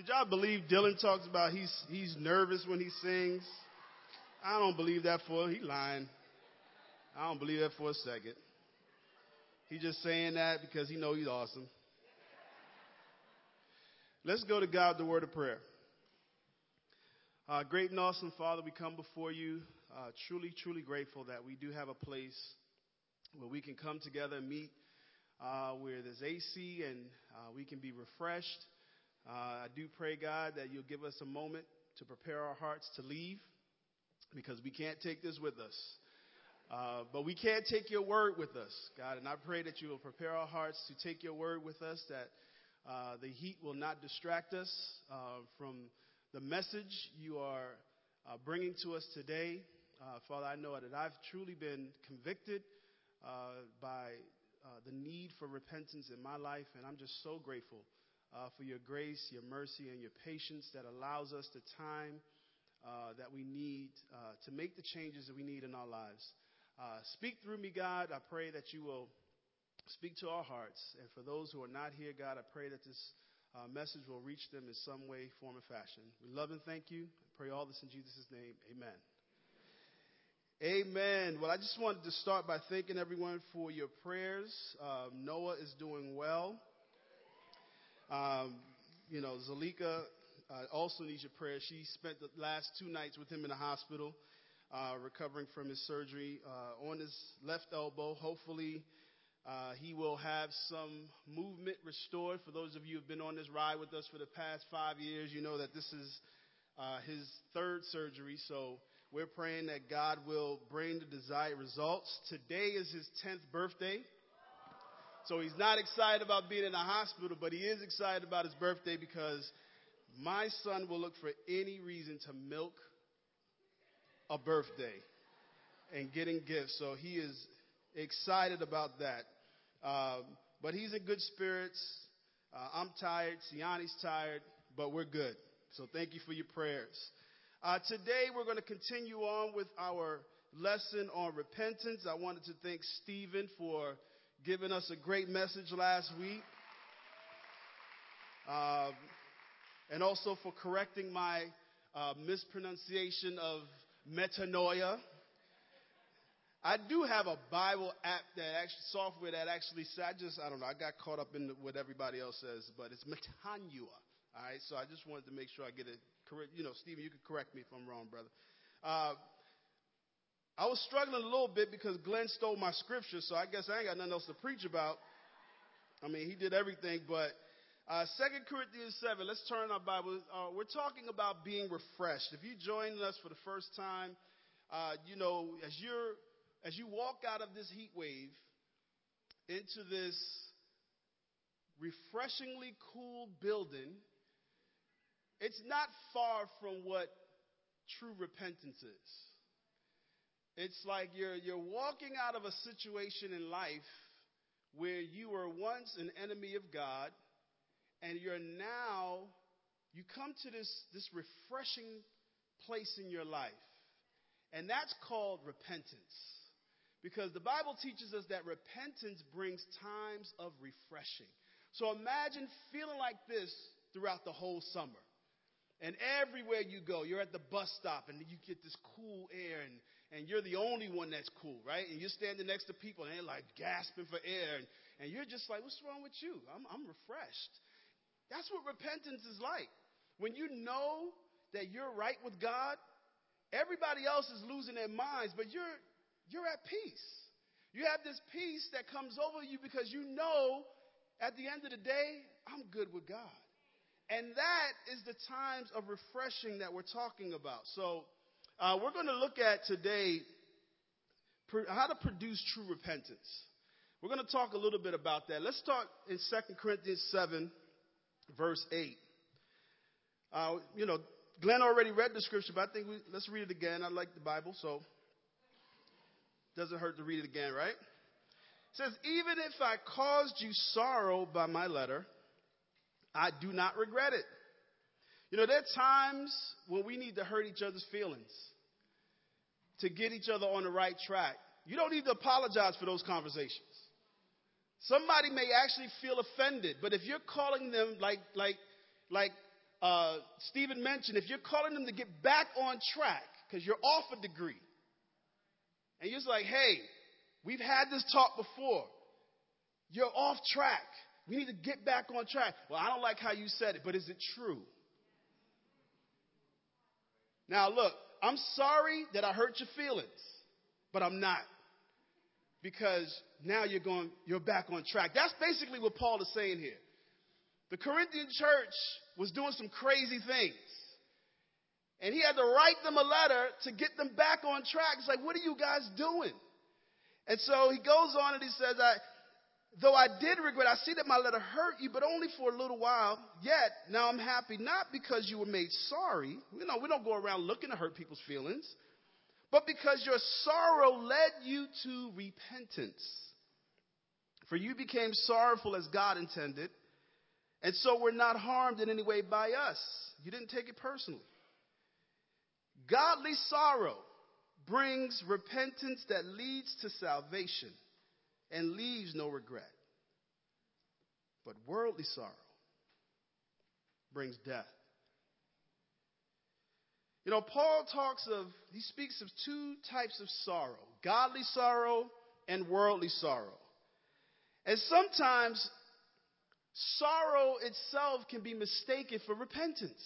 Could y'all believe Dylan talks about he's he's nervous when he sings? I don't believe that for he lying. I don't believe that for a second. He's just saying that because he know he's awesome. Let's go to God, the word of prayer. Uh, great and awesome Father, we come before you uh, truly, truly grateful that we do have a place where we can come together and meet, uh, where there's AC and uh, we can be refreshed. Uh, I do pray, God, that you'll give us a moment to prepare our hearts to leave because we can't take this with us. Uh, but we can't take your word with us, God. And I pray that you will prepare our hearts to take your word with us, that uh, the heat will not distract us uh, from the message you are uh, bringing to us today. Uh, Father, I know that I've truly been convicted by the need for repentance in my life, and I'm just so grateful for your grace, your mercy, and your patience that allows us the time that we need to make the changes that we need in our lives. speak through me, God. I pray that you will speak to our hearts. And for those who are not here, God, I pray that this uh, message will reach them in some way, form, or fashion. We love and thank you. I pray all this in Jesus' name. Amen. Amen. Well, I just wanted to start by thanking everyone for your prayers. Um, Noah is doing well. Um, you know, Zalika uh, also needs your prayers. She spent the last two nights with him in the hospital, uh, recovering from his surgery uh, on his left elbow. Hopefully, uh, he will have some movement restored. For those of you who have been on this ride with us for the past five years, you know that this is uh, his third surgery. So we're praying that God will bring the desired results. Today is his 10th birthday. So he's not excited about being in the hospital, but he is excited about his birthday because my son will look for any reason to milk a birthday and getting gifts. So he is excited about that. Um, but he's in good spirits. Uh, I'm tired. Siani's tired, but we're good. So thank you for your prayers. Uh, today we're going to continue on with our lesson on repentance. I wanted to thank Stephen for giving us a great message last week. Um, and also for correcting my uh, mispronunciation of metanoia. I do have a Bible app that actually software that actually I just I don't know I got caught up in what everybody else says, but it's Metanoia. All right, so I just wanted to make sure I get it correct. You know, Stephen, you can correct me if I'm wrong, brother. Uh, I was struggling a little bit because Glenn stole my scripture, so I guess I ain't got nothing else to preach about. I mean, he did everything, but uh, 2 Corinthians 7, let's turn our Bible. Uh, we're talking about being refreshed. If you joined us for the first time, uh, you know, as you're as you walk out of this heat wave into this refreshingly cool building, it's not far from what true repentance is. It's like you're, you're walking out of a situation in life where you were once an enemy of God, and you're now, you come to this, this refreshing place in your life. And that's called repentance. Because the Bible teaches us that repentance brings times of refreshing. So imagine feeling like this throughout the whole summer. And everywhere you go, you're at the bus stop and you get this cool air and, and you're the only one that's cool, right? And you're standing next to people and they're like gasping for air and, and you're just like, what's wrong with you? I'm, I'm refreshed. That's what repentance is like. When you know that you're right with God, everybody else is losing their minds, but you're, you're at peace. You have this peace that comes over you because you know at the end of the day, I'm good with God. And that is the times of refreshing that we're talking about. So uh, we're going to look at today how to produce true repentance. We're going to talk a little bit about that. Let's start in 2 Corinthians 7, verse 8. Uh, you know, Glenn already read the scripture, but I think we, let's read it again. I like the Bible, so doesn't hurt to read it again, right? It says, Even if I caused you sorrow by my letter, I do not regret it. You know, there are times when we need to hurt each other's feelings to get each other on the right track. You don't need to apologize for those conversations. Somebody may actually feel offended, but if you're calling them like, like, like uh, Stephen mentioned, if you're calling them to get back on track because you're off a degree, and you're just like, hey, we've had this talk before, you're off track. We need to get back on track. Well, I don't like how you said it, but is it true? Now, look, I'm sorry that I hurt your feelings, but I'm not. Because now you're going, you're back on track. That's basically what Paul is saying here. The Corinthian church was doing some crazy things. And he had to write them a letter to get them back on track. It's like, what are you guys doing? And so he goes on and he says, I, though I did regret, I see that my letter hurt you, but only for a little while. Yet, now I'm happy, not because you were made sorry. You know, we don't go around looking to hurt people's feelings, but because your sorrow led you to repentance. For you became sorrowful as God intended, and so were not harmed in any way by us. You didn't take it personally. Godly sorrow brings repentance that leads to salvation and leaves no regret. But worldly sorrow brings death. You know, Paul talks of, he speaks of two types of sorrow godly sorrow and worldly sorrow. And sometimes sorrow itself can be mistaken for repentance.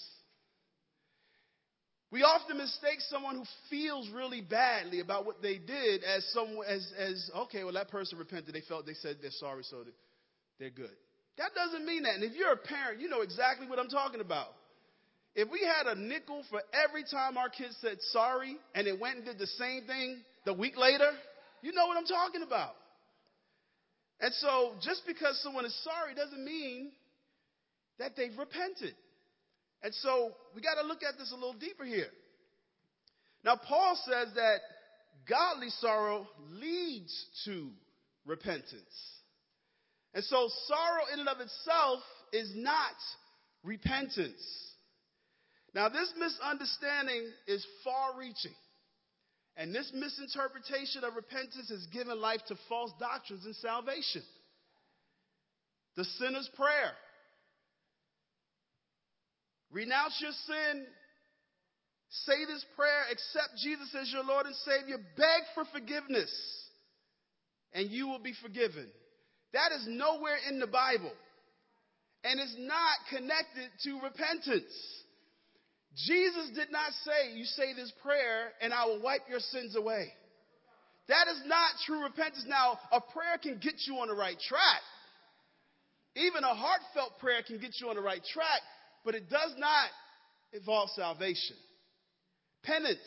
We often mistake someone who feels really badly about what they did as someone as as okay, well that person repented, they felt they said they're sorry, so they're good. That doesn't mean that. And if you're a parent, you know exactly what I'm talking about. If we had a nickel for every time our kids said sorry and it went and did the same thing the week later, you know what I'm talking about. And so just because someone is sorry doesn't mean that they've repented. And so we got to look at this a little deeper here. Now, Paul says that godly sorrow leads to repentance. And so sorrow in and of itself is not repentance. Now, this misunderstanding is far reaching. And this misinterpretation of repentance has given life to false doctrines in salvation. The sinner's prayer Renounce your sin. Say this prayer. Accept Jesus as your Lord and Savior. Beg for forgiveness. And you will be forgiven. That is nowhere in the Bible. And it's not connected to repentance. Jesus did not say, You say this prayer and I will wipe your sins away. That is not true repentance. Now, a prayer can get you on the right track. Even a heartfelt prayer can get you on the right track but it does not involve salvation. Penance,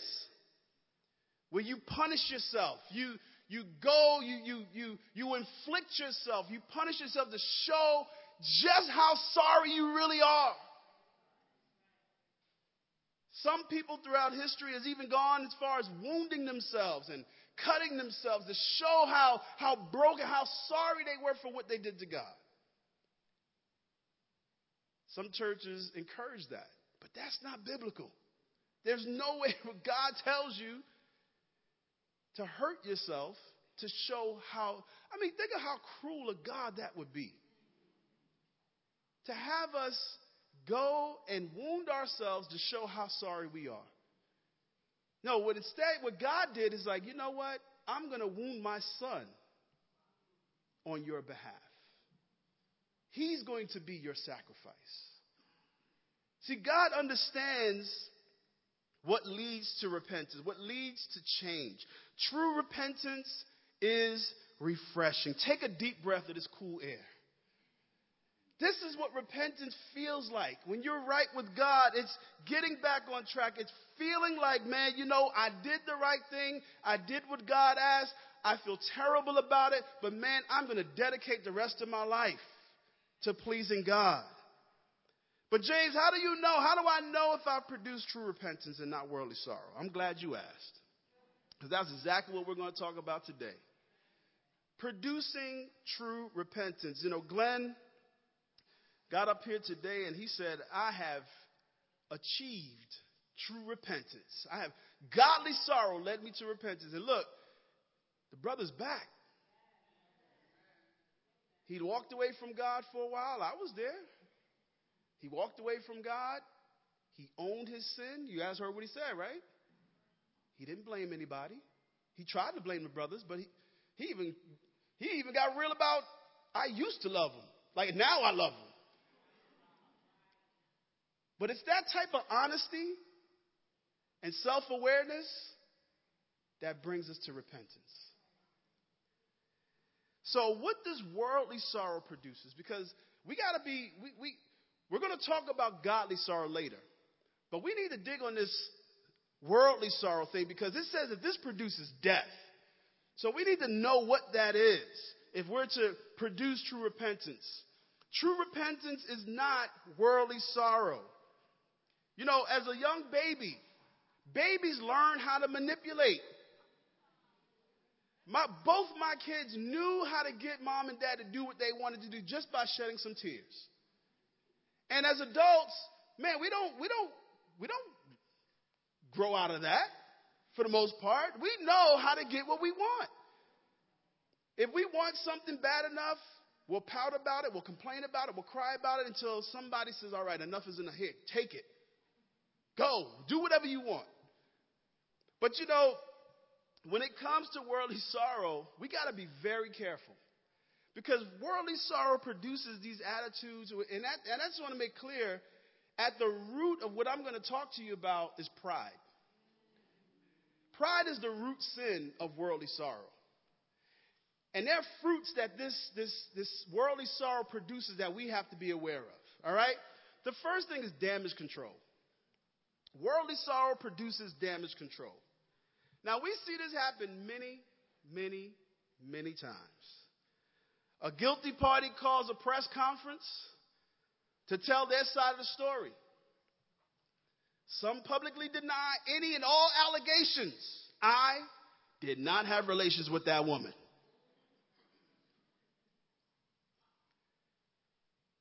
where you punish yourself, you you go, you you you you inflict yourself, you punish yourself to show just how sorry you really are. Some people throughout history has even gone as far as wounding themselves and cutting themselves to show how, how broken, how sorry they were for what they did to God. Some churches encourage that, but that's not biblical. There's no way God tells you to hurt yourself to show how, I mean, think of how cruel a God that would be. To have us go and wound ourselves to show how sorry we are. No, what instead, what God did is like, you know what? I'm going to wound my son on your behalf. He's going to be your sacrifice. See, God understands what leads to repentance, what leads to change. True repentance is refreshing. Take a deep breath of this cool air. This is what repentance feels like. When you're right with God, it's getting back on track. It's feeling like, man, you know, I did the right thing. I did what God asked. I feel terrible about it, but man, I'm going to dedicate the rest of my life to pleasing God. But James, how do you know? How do I know if I produce true repentance and not worldly sorrow? I'm glad you asked. Because that's exactly what we're going to talk about today. Producing true repentance. You know, Glenn got up here today and he said, I have achieved true repentance. I have godly sorrow led me to repentance. And look, the brother's back. He'd walked away from God for a while. I was there. He walked away from God, He owned his sin. You guys heard what he said, right? He didn't blame anybody. He tried to blame the brothers, but he, he even he even got real about I used to love him. Like now I love him. But it's that type of honesty and self-awareness that brings us to repentance. So what does worldly sorrow produces? Because we got to be we, we we're going to talk about godly sorrow later. But we need to dig on this worldly sorrow thing because it says that this produces death. So we need to know what that is if we're to produce true repentance. True repentance is not worldly sorrow. You know, as a young baby, babies learn how to manipulate. My, both my kids knew how to get mom and dad to do what they wanted to do just by shedding some tears. And as adults, man, we don't, we don't, we don't grow out of that for the most part. We know how to get what we want. If we want something bad enough, we'll pout about it, we'll complain about it, we'll cry about it until somebody says, All right, enough is in the head. Take it. Go. Do whatever you want. But you know, when it comes to worldly sorrow, we got to be very careful. Because worldly sorrow produces these attitudes, and, that, and I just want to make clear at the root of what I'm going to talk to you about is pride. Pride is the root sin of worldly sorrow. And there are fruits that this, this, this worldly sorrow produces that we have to be aware of. All right? The first thing is damage control. Worldly sorrow produces damage control. Now, we see this happen many, many, many times. A guilty party calls a press conference to tell their side of the story. Some publicly deny any and all allegations. I did not have relations with that woman.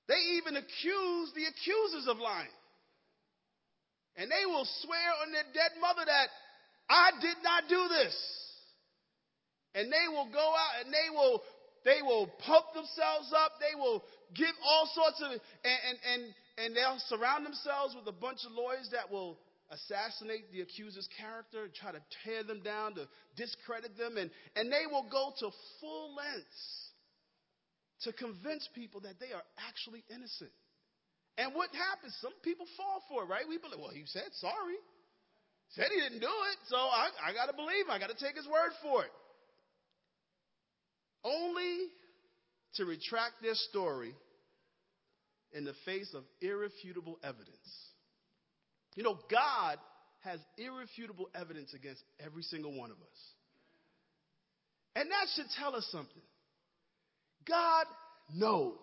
They even accuse the accusers of lying. And they will swear on their dead mother that I did not do this. And they will go out and they will they will pump themselves up. They will give all sorts of, and, and, and, and they'll surround themselves with a bunch of lawyers that will assassinate the accuser's character, try to tear them down, to discredit them, and, and they will go to full lengths to convince people that they are actually innocent. And what happens? Some people fall for it, right? We believe, well, he said sorry. Said he didn't do it, so I, I got to believe him. I got to take his word for it only to retract their story in the face of irrefutable evidence. You know, God has irrefutable evidence against every single one of us. And that should tell us something. God knows.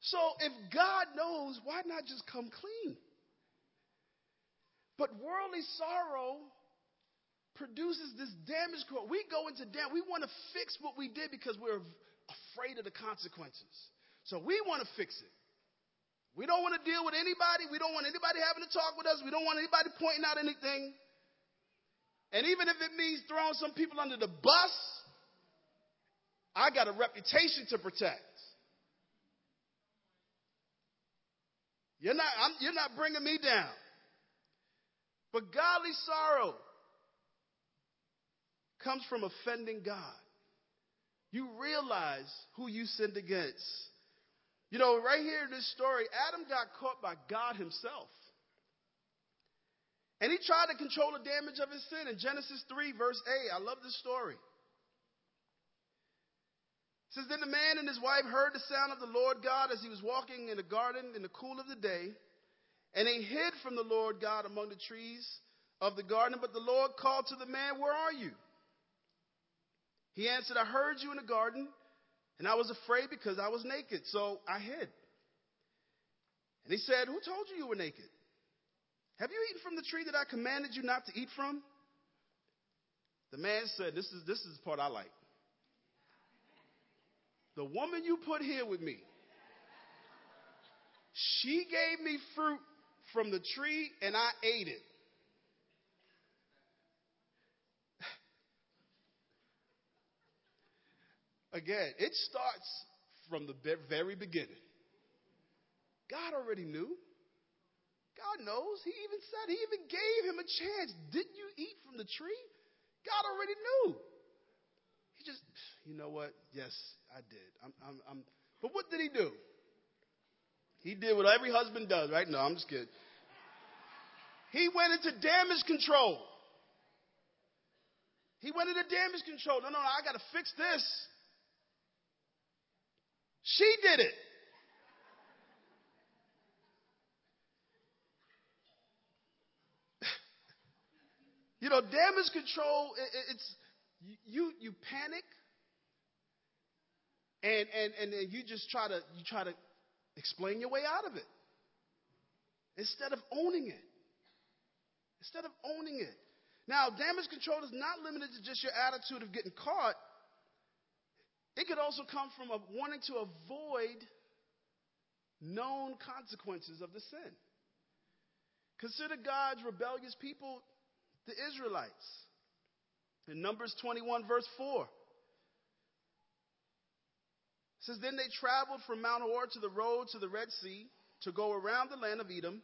So if God knows, why not just come clean? But worldly sorrow produces this damage. We go into debt. We want to fix what we did because we're afraid of the consequences. So we want to fix it. We don't want to deal with anybody. We don't want anybody having to talk with us. We don't want anybody pointing out anything. And even if it means throwing some people under the bus, I got a reputation to protect. You're not, I'm, you're not bringing me down. But godly sorrow comes from offending God. You realize who you sinned against. You know, right here in this story, Adam got caught by God himself. And he tried to control the damage of his sin in Genesis 3, verse 8. I love this story. It says, Then the man and his wife heard the sound of the Lord God as he was walking in the garden in the cool of the day. And they hid from the Lord God among the trees of the garden. But the Lord called to the man, Where are you? He answered, I heard you in the garden, and I was afraid because I was naked, so I hid. And he said, Who told you you were naked? Have you eaten from the tree that I commanded you not to eat from? The man said, This is, this is the part I like. The woman you put here with me, she gave me fruit from the tree and I ate it. Again, it starts from the very beginning. God already knew. God knows. He even said, he even gave him a chance. Didn't you eat from the tree? God already knew. He just, you know what? Yes, I did. I'm, I'm, I'm, but what did he do? He did what every husband does, right? No, I'm just kidding. He went into damage control. He went into damage control. No, no, no, I got to fix this. She did it. you know, damage control, it, it's you you panic and, and and you just try to you try to explain your way out of it instead of owning it. Instead of owning it. Now, damage control is not limited to just your attitude of getting caught. It could also come from a wanting to avoid known consequences of the sin. Consider God's rebellious people, the Israelites. In Numbers 21, verse 4, it says, Then they traveled from Mount Hor to the road to the Red Sea to go around the land of Edom,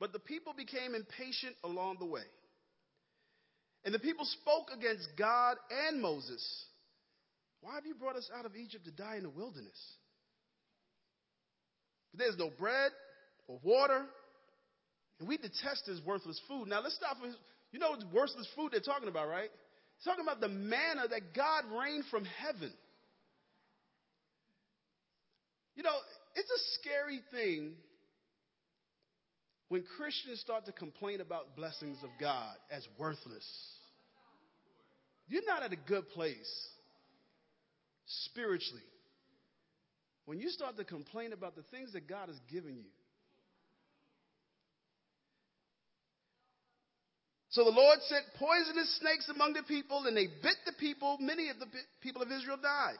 but the people became impatient along the way. And the people spoke against God and Moses. Why have you brought us out of Egypt to die in the wilderness? There's no bread or water, and we detest this worthless food. Now let's stop. You know worthless food they're talking about, right? It's talking about the manna that God rained from heaven. You know, it's a scary thing when Christians start to complain about blessings of God as worthless. You're not at a good place spiritually when you start to complain about the things that God has given you. So the Lord sent poisonous snakes among the people, and they bit the people. Many of the people of Israel died.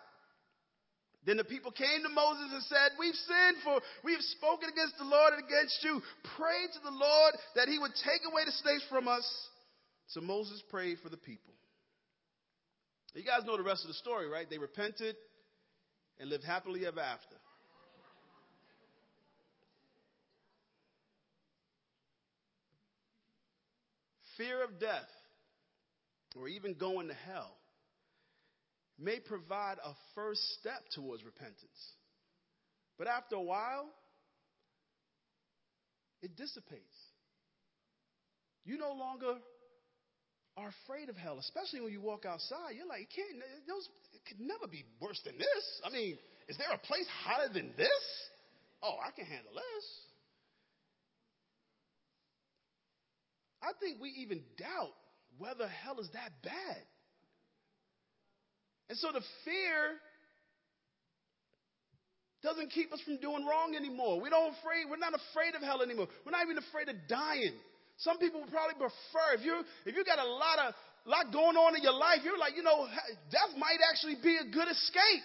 Then the people came to Moses and said, We've sinned, for we have spoken against the Lord and against you. Pray to the Lord that he would take away the snakes from us. So Moses prayed for the people. You guys know the rest of the story, right? They repented and lived happily ever after. Fear of death, or even going to hell, may provide a first step towards repentance. But after a while, it dissipates. You no longer are afraid of hell, especially when you walk outside. You're like, can't, those, it could never be worse than this. I mean, is there a place hotter than this? Oh, I can handle this. I think we even doubt whether hell is that bad. And so the fear doesn't keep us from doing wrong anymore. We don't afraid, we're not afraid of hell anymore. We're not even afraid of dying. Some people would probably prefer if you if you got a lot of lot going on in your life, you're like, you know, death might actually be a good escape.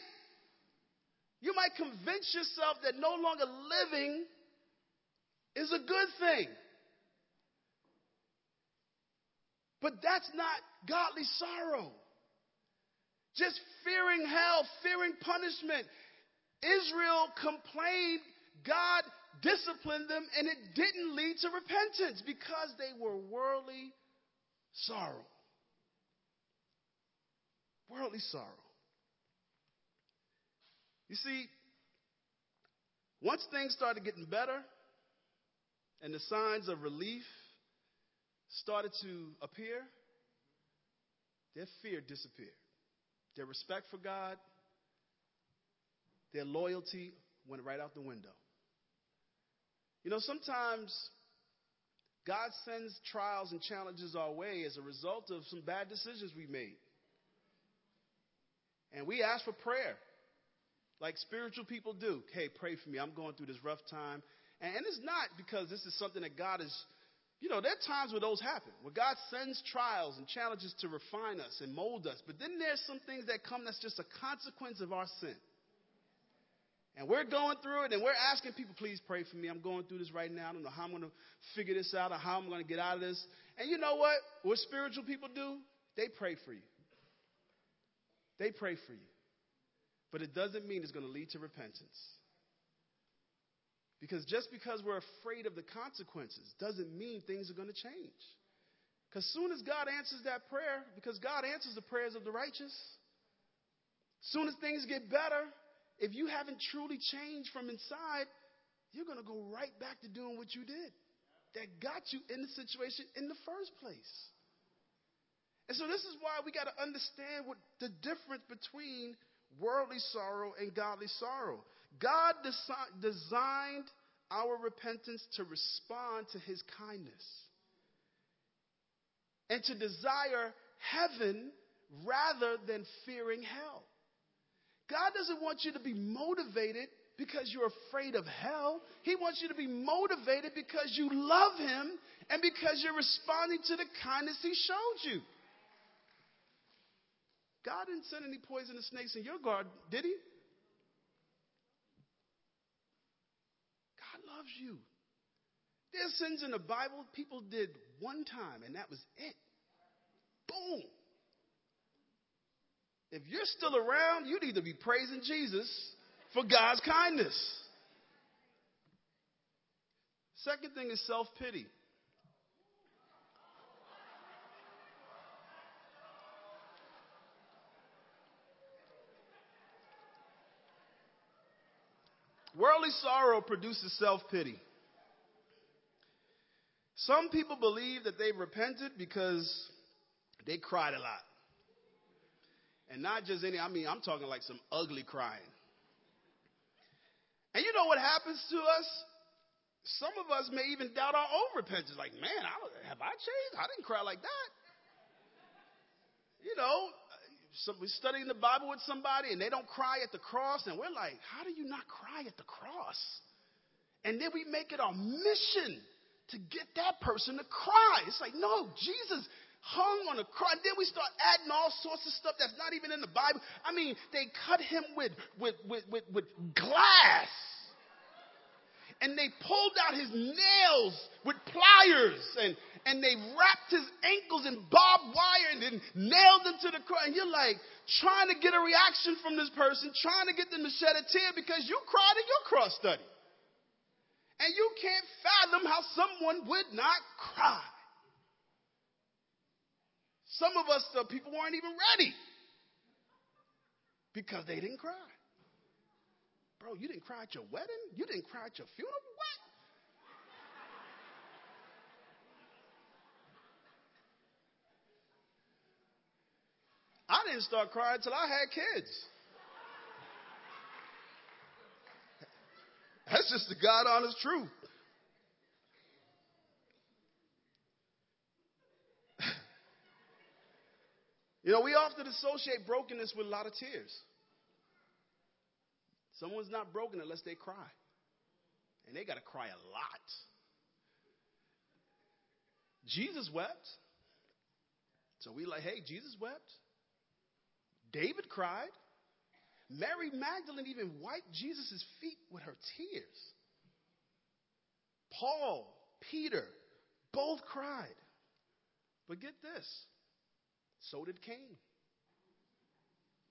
You might convince yourself that no longer living is a good thing. But that's not godly sorrow. Just fearing hell, fearing punishment. Israel complained, God disciplined them, and it didn't lead to repentance because they were worldly sorrow. Worldly sorrow. You see, once things started getting better and the signs of relief started to appear, their fear disappeared. Their respect for God, their loyalty went right out the window. You know, sometimes God sends trials and challenges our way as a result of some bad decisions we made. And we ask for prayer, like spiritual people do. Hey, pray for me. I'm going through this rough time. And, it's not because this is something that God is, you know, there are times where those happen, where God sends trials and challenges to refine us and mold us. But then there's some things that come that's just a consequence of our sin. And we're going through it and we're asking people, please pray for me. I'm going through this right now. I don't know how I'm going to figure this out or how I'm going to get out of this. And you know what? What spiritual people do? They pray for you. They pray for you. But it doesn't mean it's going to lead to repentance. Because just because we're afraid of the consequences doesn't mean things are going to change. Because soon as God answers that prayer, because God answers the prayers of the righteous, soon as things get better, if you haven't truly changed from inside, you're going to go right back to doing what you did that got you in the situation in the first place. And so this is why we got to understand what the difference between worldly sorrow and godly sorrow. God desi- designed our repentance to respond to his kindness and to desire heaven rather than fearing hell. God doesn't want you to be motivated because you're afraid of hell. He wants you to be motivated because you love him and because you're responding to the kindness he showed you. God didn't send any poisonous snakes in your garden, did he? God loves you. There's sins in the Bible people did one time, and that was it. Boom. If you're still around, you need to be praising Jesus for God's kindness. Second thing is self pity. Worldly sorrow produces self pity. Some people believe that they've repented because they cried a lot. And not just any, I mean, I'm talking like some ugly crying. And you know what happens to us? Some of us may even doubt our own repentance. Like, man, I, have I changed? I didn't cry like that. You know, some, we're studying the Bible with somebody and they don't cry at the cross, and we're like, how do you not cry at the cross? And then we make it our mission to get that person to cry. It's like, no, Jesus hung on a cross. And then we start adding all sorts of stuff that's not even in the Bible. I mean, they cut him with, with, with, with, with glass. And they pulled out his nails with pliers and, and they wrapped his ankles in barbed wire and then nailed them to the cross. And you're like trying to get a reaction from this person, trying to get them to shed a tear because you cried in your cross study. And you can't fathom how someone would not cry. Some of us, the people weren't even ready because they didn't cry. Bro, you didn't cry at your wedding? You didn't cry at your funeral? What? I didn't start crying until I had kids. That's just the God honest truth. You know, we often associate brokenness with a lot of tears. Someone's not broken unless they cry. And they got to cry a lot. Jesus wept. So we like, hey, Jesus wept. David cried. Mary Magdalene even wiped Jesus' feet with her tears. Paul, Peter, both cried. But get this so did Cain.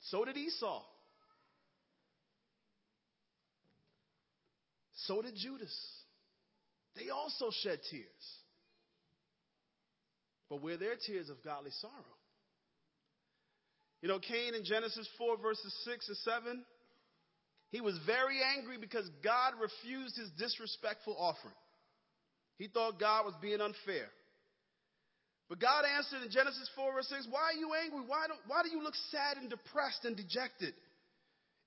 So did Esau. So did Judas. They also shed tears. But were their tears of godly sorrow? You know, Cain in Genesis 4, verses 6 and 7, he was very angry because God refused his disrespectful offering. He thought God was being unfair. But God answered in Genesis 4, verse 6, Why are you angry? Why, why do you look sad and depressed and dejected?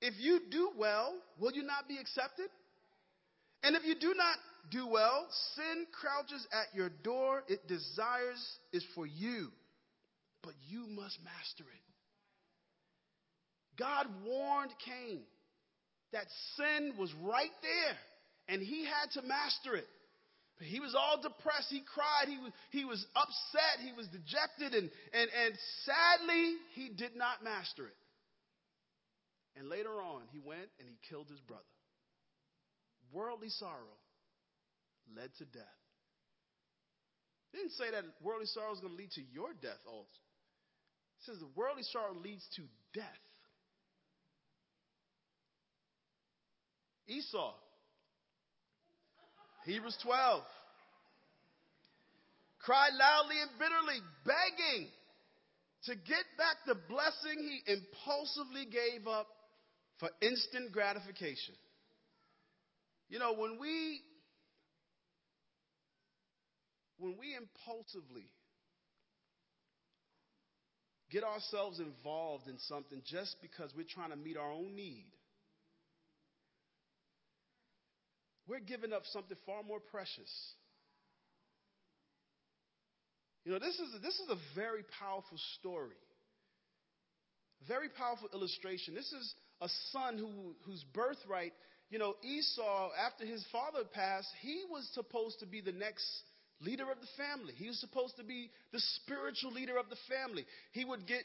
If you do well, will you not be accepted? And if you do not do well, sin crouches at your door. It desires is for you, but you must master it. God warned Cain that sin was right there, and he had to master it. But he was all depressed. He cried. He was, he was upset. He was dejected. And, and, and sadly, he did not master it. And later on, he went and he killed his brother. Worldly sorrow led to death. It didn't say that worldly sorrow is going to lead to your death also. It says the worldly sorrow leads to death. Esau Hebrews 12. Cried loudly and bitterly, begging to get back the blessing he impulsively gave up for instant gratification. You know, when we when we impulsively get ourselves involved in something just because we're trying to meet our own need, we're giving up something far more precious. You know, this is this is a very powerful story. Very powerful illustration. This is a son who, whose birthright, you know, Esau, after his father passed, he was supposed to be the next leader of the family. He was supposed to be the spiritual leader of the family. He would get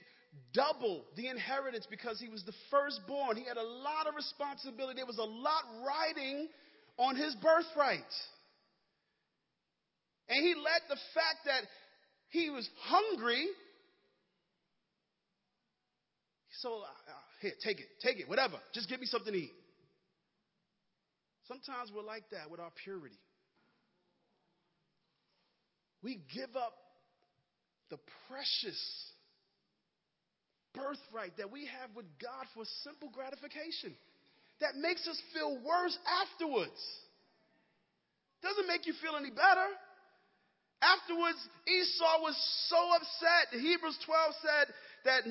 double the inheritance because he was the firstborn. He had a lot of responsibility. There was a lot riding on his birthright. And he let the fact that he was hungry. So, uh, here, take it, take it, whatever. Just give me something to eat. Sometimes we're like that with our purity. We give up the precious birthright that we have with God for simple gratification that makes us feel worse afterwards. Doesn't make you feel any better. Afterwards, Esau was so upset. Hebrews 12 said that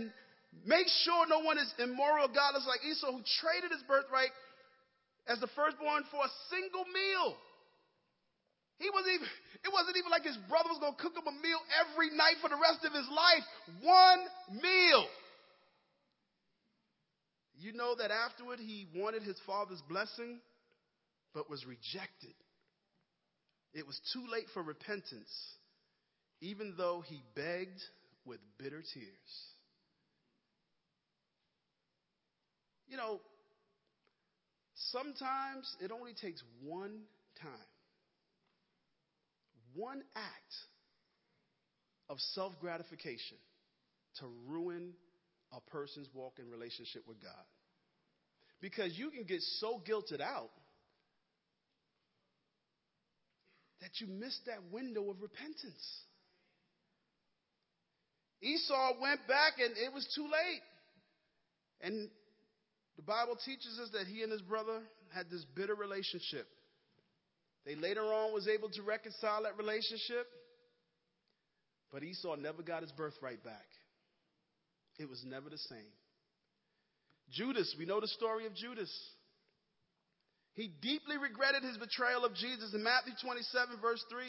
make sure no one is immoral, godless like Esau, who traded his birthright as the firstborn for a single meal. He wasn't even, it wasn't even like his brother was going to cook him a meal every night for the rest of his life. One meal. You know that afterward he wanted his father's blessing, but was rejected. It was too late for repentance, even though he begged with bitter tears. You know, sometimes it only takes one time, one act of self gratification to ruin a person's walk in relationship with God. Because you can get so guilted out that you miss that window of repentance. Esau went back and it was too late. And the Bible teaches us that he and his brother had this bitter relationship. They later on was able to reconcile that relationship, but Esau never got his birthright back. It was never the same. Judas, we know the story of Judas. He deeply regretted his betrayal of Jesus. In Matthew 27, verse 3,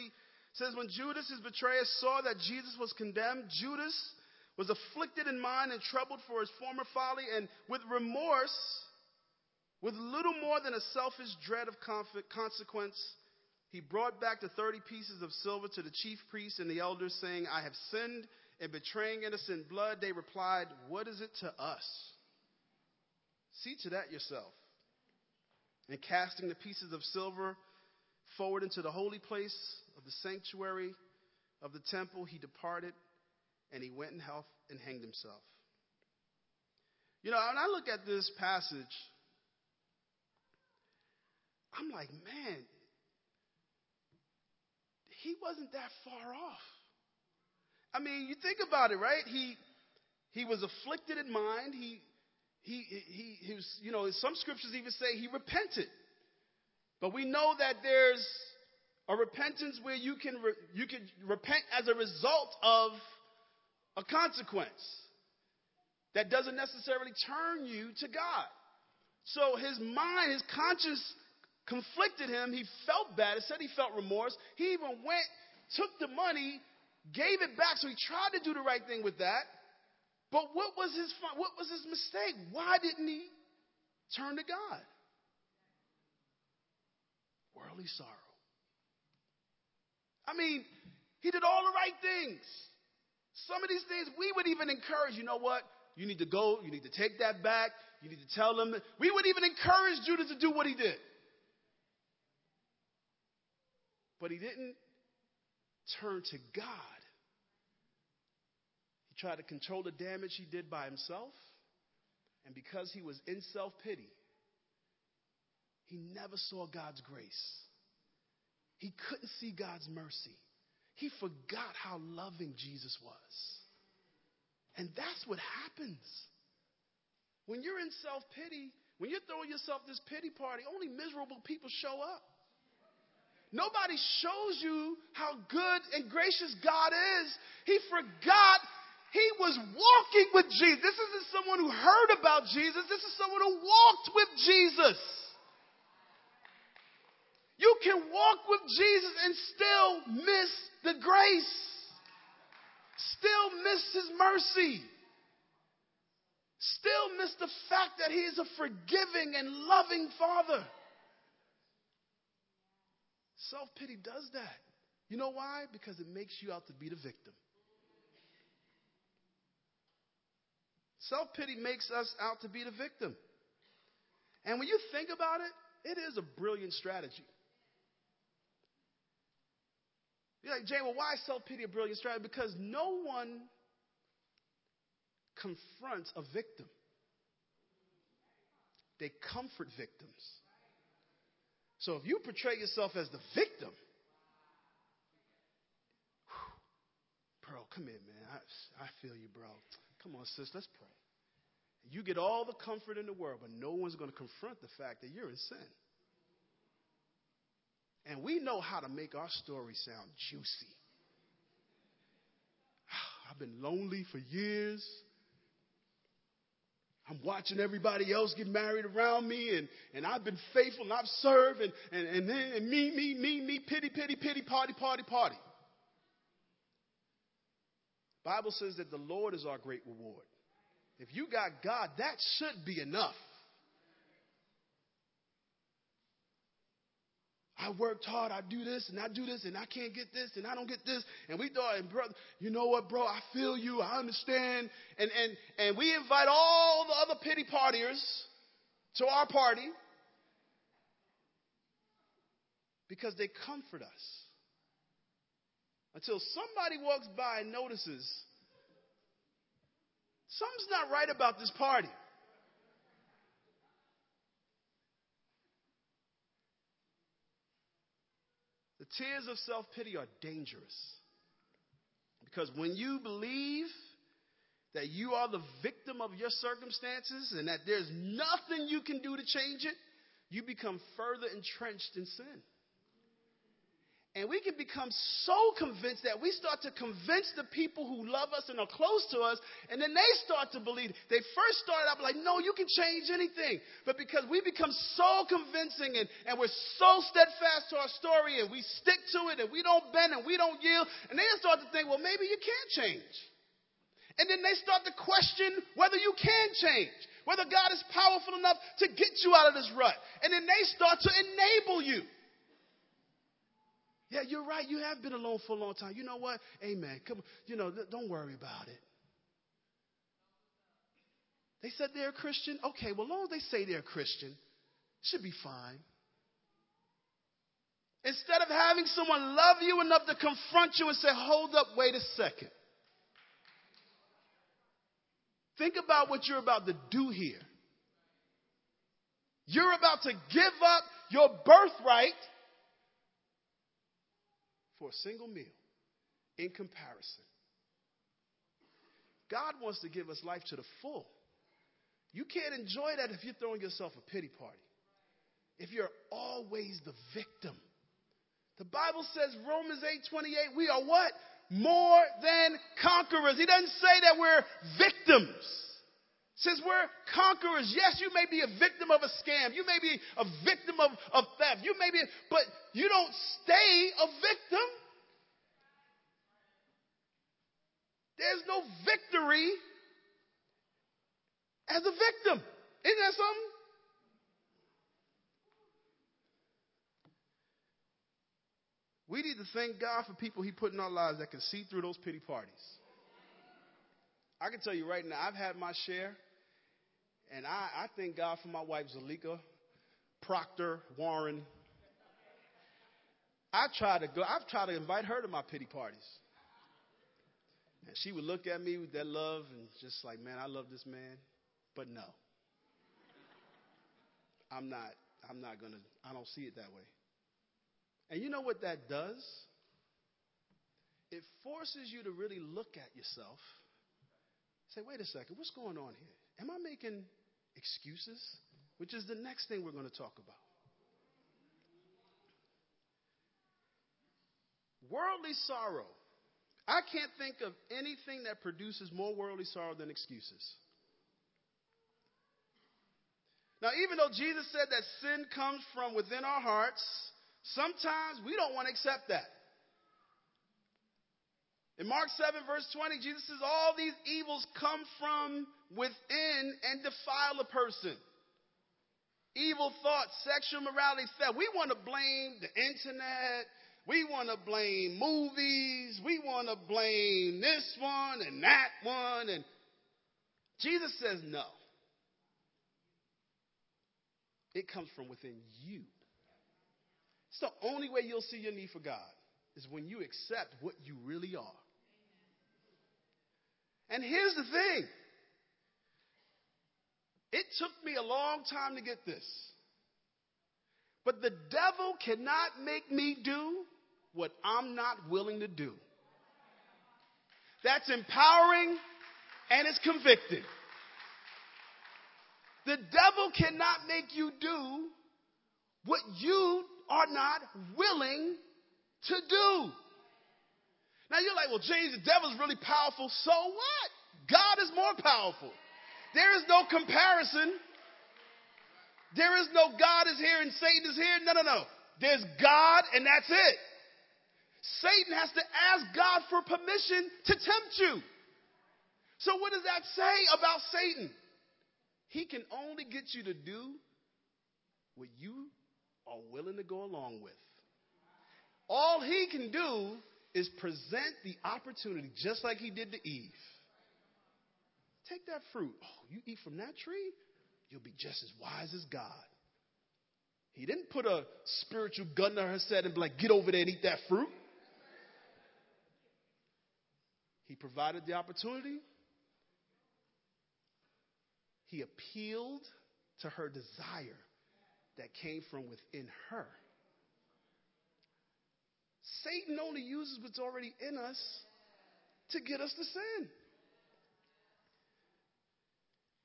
says, When Judas, his betrayer, saw that Jesus was condemned, Judas was afflicted in mind and troubled for his former folly, and with remorse, with little more than a selfish dread of consequence, he brought back the 30 pieces of silver to the chief priests and the elders, saying, I have sinned in betraying innocent blood. They replied, What is it to us? See to that yourself and casting the pieces of silver forward into the holy place of the sanctuary of the temple, he departed and he went in health and hanged himself. You know, when I look at this passage, I'm like, man, he wasn't that far off. I mean, you think about it, right? He he was afflicted in mind. He he, he, he was, you know, some scriptures even say he repented. But we know that there's a repentance where you can, re, you can repent as a result of a consequence that doesn't necessarily turn you to God. So his mind, his conscience conflicted him. He felt bad. It said he felt remorse. He even went, took the money, gave it back. So he tried to do the right thing with that. But what was his what was his mistake? Why didn't he turn to God? Worldly sorrow. I mean, he did all the right things. Some of these things we would even encourage, you know what? You need to go, you need to take that back, you need to tell them. We would even encourage Judas to do what he did. But he didn't turn to God tried to control the damage he did by himself. And because he was in self pity, he never saw God's grace. He couldn't see God's mercy. He forgot how loving Jesus was. And that's what happens. When you're in self pity, when you're throwing yourself this pity party, only miserable people show up. Nobody shows you how good and gracious God is. He forgot he was walking with Jesus. This isn't someone who heard about Jesus. This is someone who walked with Jesus. You can walk with Jesus and still miss the grace, still miss his mercy, still miss the fact that he is a forgiving and loving father. Self pity does that. You know why? Because it makes you out to be the victim. Self pity makes us out to be the victim. And when you think about it, it is a brilliant strategy. You're like, Jay, well, why is self pity a brilliant strategy? Because no one confronts a victim, they comfort victims. So if you portray yourself as the victim, whew, bro, come here, man. I, I feel you, bro. Come on, sis, let's pray. You get all the comfort in the world, but no one's going to confront the fact that you're in sin. And we know how to make our story sound juicy. I've been lonely for years. I'm watching everybody else get married around me, and, and I've been faithful and I've served, and, and, and, then, and me, me, me, me, pity, pity, pity, party, party, party. Bible says that the Lord is our great reward. If you got God, that should be enough. I worked hard, I do this and I do this and I can't get this and I don't get this. And we thought, and brother, you know what, bro, I feel you, I understand. And and and we invite all the other pity partiers to our party because they comfort us. Until somebody walks by and notices Something's not right about this party. The tears of self pity are dangerous. Because when you believe that you are the victim of your circumstances and that there's nothing you can do to change it, you become further entrenched in sin. And we can become so convinced that we start to convince the people who love us and are close to us, and then they start to believe. They first start out like, no, you can change anything. But because we become so convincing and, and we're so steadfast to our story and we stick to it and we don't bend and we don't yield, and they start to think, well, maybe you can change. And then they start to question whether you can change, whether God is powerful enough to get you out of this rut. And then they start to enable you. Yeah, you're right. You have been alone for a long time. You know what? Amen. Come. You know, don't worry about it. They said they're a Christian. Okay, well, as long as they say they're a Christian, should be fine. Instead of having someone love you enough to confront you and say, hold up, wait a second. Think about what you're about to do here. You're about to give up your birthright for a single meal in comparison. God wants to give us life to the full. You can't enjoy that if you're throwing yourself a pity party. If you're always the victim. The Bible says, Romans 8 28, we are what? More than conquerors. He doesn't say that we're victims. Says we're conquerors. Yes, you may be a victim of a scam. You may be a victim of, of theft. You may be, but you don't stay a victim. There's no victory as a victim. Isn't that something? We need to thank God for people He put in our lives that can see through those pity parties. I can tell you right now, I've had my share, and I, I thank God for my wife, Zalika Proctor Warren. I try to go. I've tried to invite her to my pity parties. And she would look at me with that love and just like, man, I love this man. But no. I'm not, I'm not gonna, I don't see it that way. And you know what that does? It forces you to really look at yourself. Say, wait a second, what's going on here? Am I making excuses? Which is the next thing we're going to talk about. Worldly sorrow. I can't think of anything that produces more worldly sorrow than excuses. Now, even though Jesus said that sin comes from within our hearts, sometimes we don't want to accept that. In Mark 7, verse 20, Jesus says, All these evils come from within and defile a person. Evil thoughts, sexual morality, theft. We want to blame the internet. We want to blame movies. We want to blame this one and that one. And Jesus says, No. It comes from within you. It's the only way you'll see your need for God is when you accept what you really are. And here's the thing it took me a long time to get this. But the devil cannot make me do what I'm not willing to do. That's empowering and it's convicting. The devil cannot make you do what you are not willing to do. Now you're like, well, James, the devil's really powerful. So what? God is more powerful. There is no comparison. There is no God is here and Satan is here. No, no, no. There's God and that's it. Satan has to ask God for permission to tempt you. So what does that say about Satan? He can only get you to do what you are willing to go along with. All he can do is present the opportunity, just like he did to Eve. Take that fruit. Oh, you eat from that tree? You'll be just as wise as God. He didn't put a spiritual gun to her head and be like, get over there and eat that fruit. He provided the opportunity. He appealed to her desire that came from within her. Satan only uses what's already in us to get us to sin.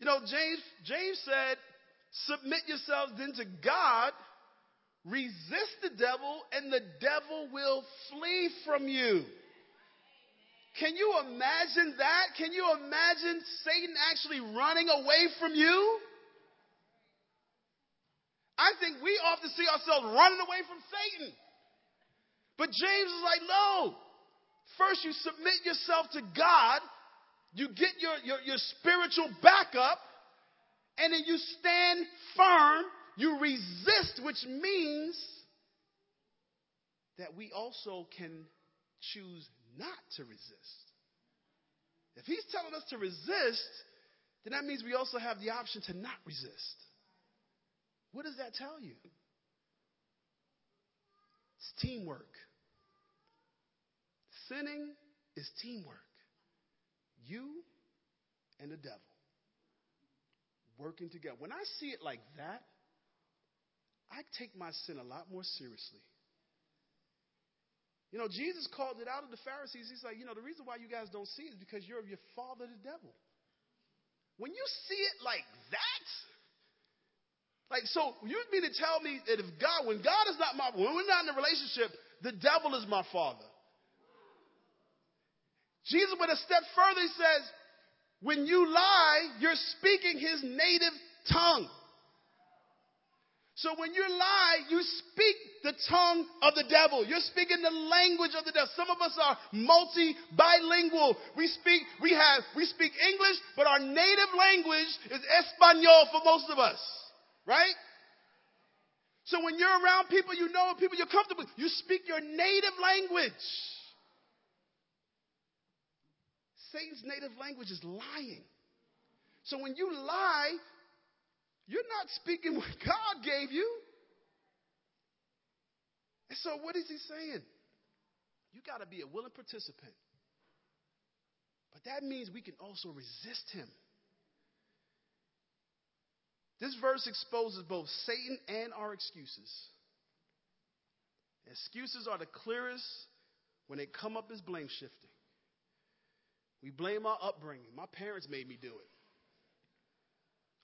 You know, James, James said, submit yourselves then to God, resist the devil, and the devil will flee from you. Can you imagine that? Can you imagine Satan actually running away from you? I think we often see ourselves running away from Satan. But James is like, no. First, you submit yourself to God, you get your, your, your spiritual backup, and then you stand firm, you resist, which means that we also can choose not to resist. If he's telling us to resist, then that means we also have the option to not resist. What does that tell you? It's teamwork. Sinning is teamwork. You and the devil working together. When I see it like that, I take my sin a lot more seriously. You know, Jesus called it out of the Pharisees. He's like, you know, the reason why you guys don't see it is because you're of your father, the devil. When you see it like that, like, so you mean to tell me that if God, when God is not my, when we're not in a relationship, the devil is my father. Jesus went a step further. He says, when you lie, you're speaking his native tongue. So when you lie, you speak the tongue of the devil. You're speaking the language of the devil. Some of us are multi bilingual. We speak, we have, we speak English, but our native language is Espanol for most of us. Right? So when you're around people you know, people you're comfortable, you speak your native language. Satan's native language is lying. So when you lie, you're not speaking what God gave you. And so, what is he saying? You got to be a willing participant. But that means we can also resist him. This verse exposes both Satan and our excuses. Excuses are the clearest when they come up as blame shifting. We blame our upbringing. My parents made me do it.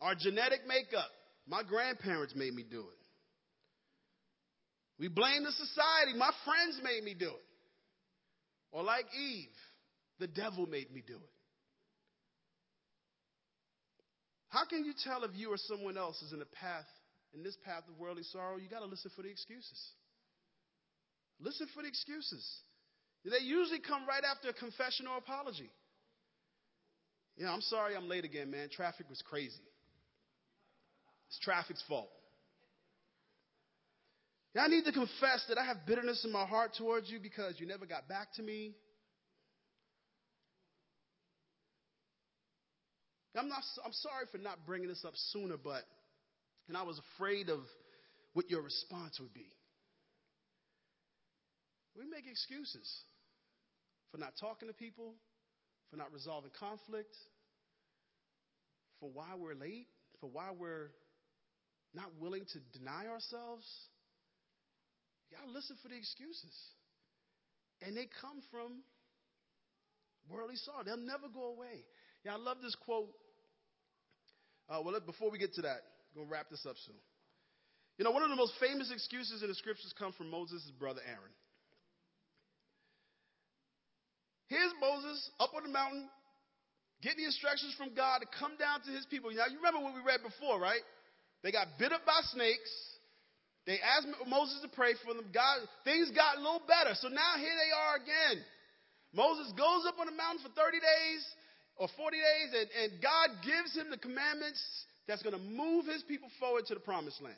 Our genetic makeup. My grandparents made me do it. We blame the society. My friends made me do it. Or like Eve, the devil made me do it. How can you tell if you or someone else is in a path, in this path of worldly sorrow? You got to listen for the excuses. Listen for the excuses. They usually come right after a confession or apology. Yeah, I'm sorry I'm late again, man. Traffic was crazy. It's traffic's fault. I need to confess that I have bitterness in my heart towards you because you never got back to me. I'm, not, I'm sorry for not bringing this up sooner, but, and I was afraid of what your response would be. We make excuses for not talking to people, for not resolving conflict, for why we're late, for why we're not willing to deny ourselves. Gotta listen for the excuses. And they come from worldly sorrow. They'll never go away. Yeah, I love this quote. Uh, well, before we get to that, I'm gonna wrap this up soon. You know, one of the most famous excuses in the scriptures come from Moses' brother Aaron. Here's Moses up on the mountain, getting the instructions from God to come down to his people. Now, you remember what we read before, right? They got bit up by snakes. They asked Moses to pray for them. God, things got a little better. So now here they are again. Moses goes up on the mountain for 30 days or 40 days, and, and God gives him the commandments that's going to move his people forward to the promised land.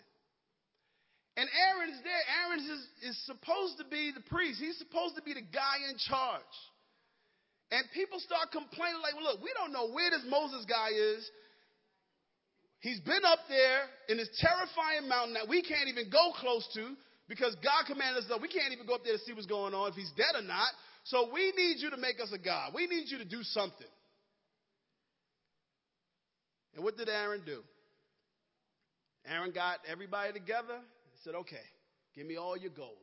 And Aaron is there. Aaron is, is supposed to be the priest, he's supposed to be the guy in charge. And people start complaining, like, well, look, we don't know where this Moses guy is. He's been up there in this terrifying mountain that we can't even go close to because God commanded us that we can't even go up there to see what's going on, if he's dead or not. So we need you to make us a God. We need you to do something. And what did Aaron do? Aaron got everybody together and said, okay, give me all your gold.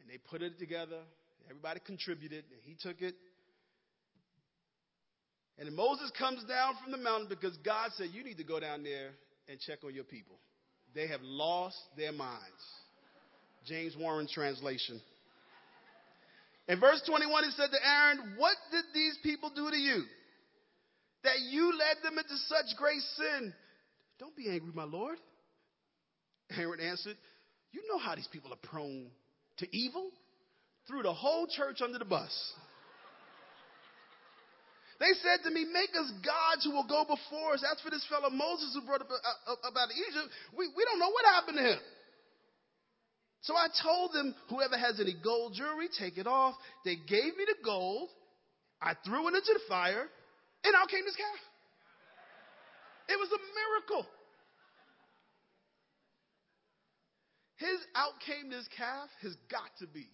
And they put it together Everybody contributed, and he took it. And Moses comes down from the mountain because God said, You need to go down there and check on your people. They have lost their minds. James Warren translation. In verse 21, it said to Aaron, What did these people do to you? That you led them into such great sin. Don't be angry, my Lord. Aaron answered, You know how these people are prone to evil threw the whole church under the bus. They said to me, Make us gods who will go before us. That's for this fellow Moses who brought up, uh, about Egypt, we, we don't know what happened to him. So I told them, Whoever has any gold jewelry, take it off. They gave me the gold. I threw it into the fire, and out came this calf. It was a miracle. His out came this calf has got to be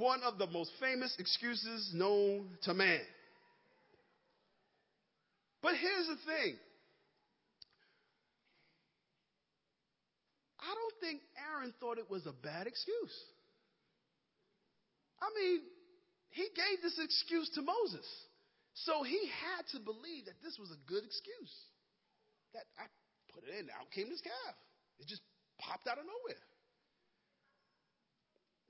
one of the most famous excuses known to man. But here's the thing I don't think Aaron thought it was a bad excuse. I mean, he gave this excuse to Moses. So he had to believe that this was a good excuse. That I put it in, out came this calf. It just popped out of nowhere.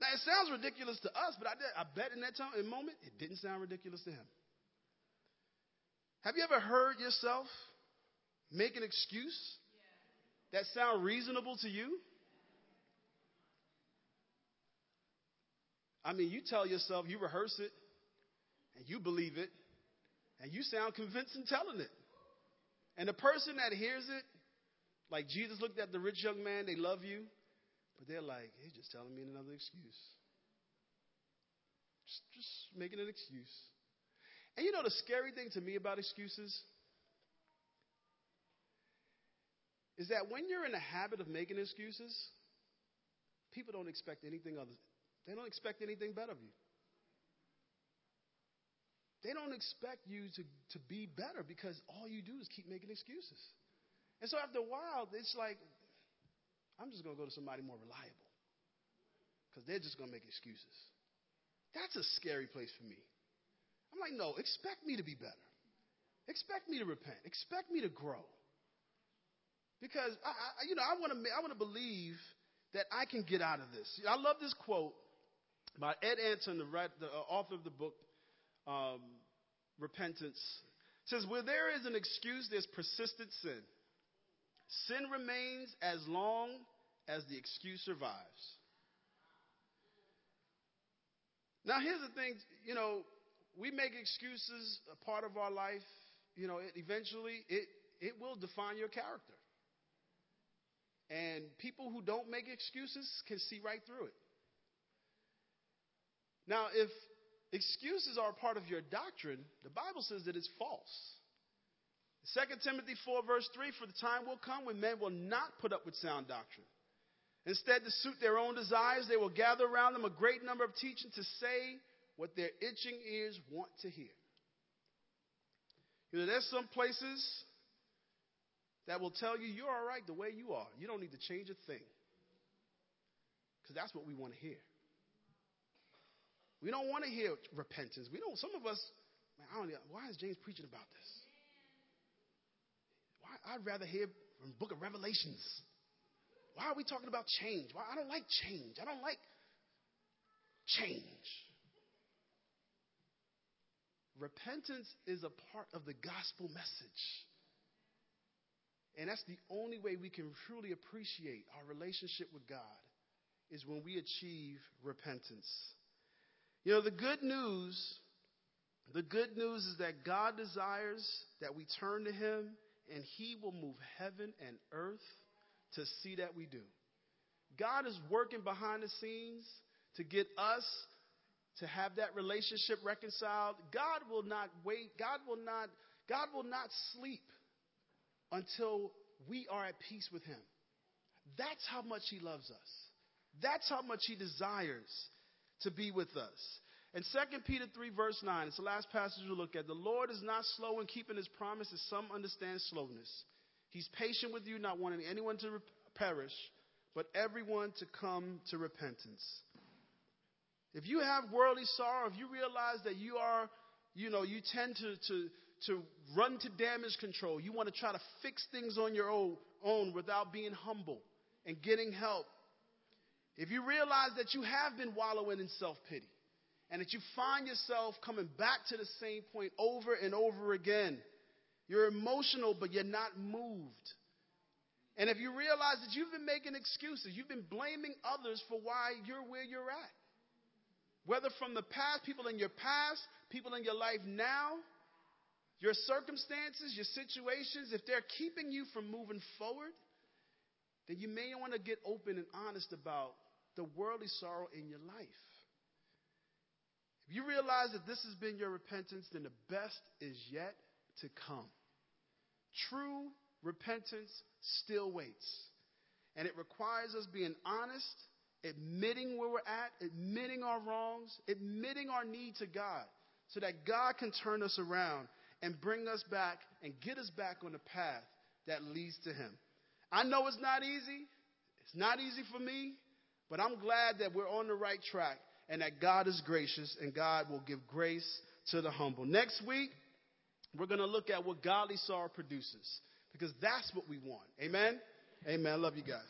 Now, it sounds ridiculous to us, but I, did, I bet in that time, in moment, it didn't sound ridiculous to him. Have you ever heard yourself make an excuse that sound reasonable to you? I mean, you tell yourself, you rehearse it, and you believe it, and you sound convincing telling it. And the person that hears it, like Jesus looked at the rich young man, they love you. But they're like, he's just telling me another excuse. Just, just making an excuse. And you know the scary thing to me about excuses? Is that when you're in the habit of making excuses, people don't expect anything other. They don't expect anything better of you. They don't expect you to, to be better because all you do is keep making excuses. And so after a while, it's like, I'm just going to go to somebody more reliable because they're just going to make excuses. That's a scary place for me. I'm like, no, expect me to be better. Expect me to repent. Expect me to grow. Because I, I you know, I want to, I want to believe that I can get out of this. I love this quote by Ed Anton, the, the uh, author of the book um, Repentance. Says, "Where there is an excuse, there's persistent sin. Sin remains as long as the excuse survives." Now, here's the thing. You know, we make excuses a part of our life. You know, it, eventually it it will define your character. And people who don't make excuses can see right through it. Now, if excuses are a part of your doctrine, the Bible says that it's false. 2 Timothy 4, verse 3 For the time will come when men will not put up with sound doctrine. Instead, to suit their own desires, they will gather around them a great number of teaching to say what their itching ears want to hear. You know, there's some places that will tell you you're all right the way you are. You don't need to change a thing. Because that's what we want to hear. We don't want to hear repentance. We don't, some of us, man, I don't know, why is James preaching about this? Why, I'd rather hear from book of Revelations. Why are we talking about change? Why, I don't like change. I don't like change. Repentance is a part of the gospel message. And that's the only way we can truly appreciate our relationship with God is when we achieve repentance. You know, the good news, the good news is that God desires that we turn to Him and He will move heaven and earth to see that we do. God is working behind the scenes to get us to have that relationship reconciled. God will not wait. God will not, God will not sleep until we are at peace with Him. That's how much He loves us. That's how much He desires to be with us. In 2 Peter 3, verse 9, it's the last passage we'll look at. The Lord is not slow in keeping His promise, as some understand slowness. He's patient with you, not wanting anyone to perish, but everyone to come to repentance. If you have worldly sorrow, if you realize that you are, you know, you tend to, to, to run to damage control. You want to try to fix things on your own, own without being humble and getting help. If you realize that you have been wallowing in self pity and that you find yourself coming back to the same point over and over again, you're emotional, but you're not moved. And if you realize that you've been making excuses, you've been blaming others for why you're where you're at, whether from the past, people in your past, people in your life now, your circumstances, your situations, if they're keeping you from moving forward, then you may want to get open and honest about the worldly sorrow in your life. If you realize that this has been your repentance, then the best is yet to come. True repentance still waits. And it requires us being honest, admitting where we're at, admitting our wrongs, admitting our need to God, so that God can turn us around and bring us back and get us back on the path that leads to Him. I know it's not easy. It's not easy for me, but I'm glad that we're on the right track and that God is gracious and God will give grace to the humble. Next week, we're going to look at what godly sorrow produces because that's what we want. Amen? Amen. Love you guys.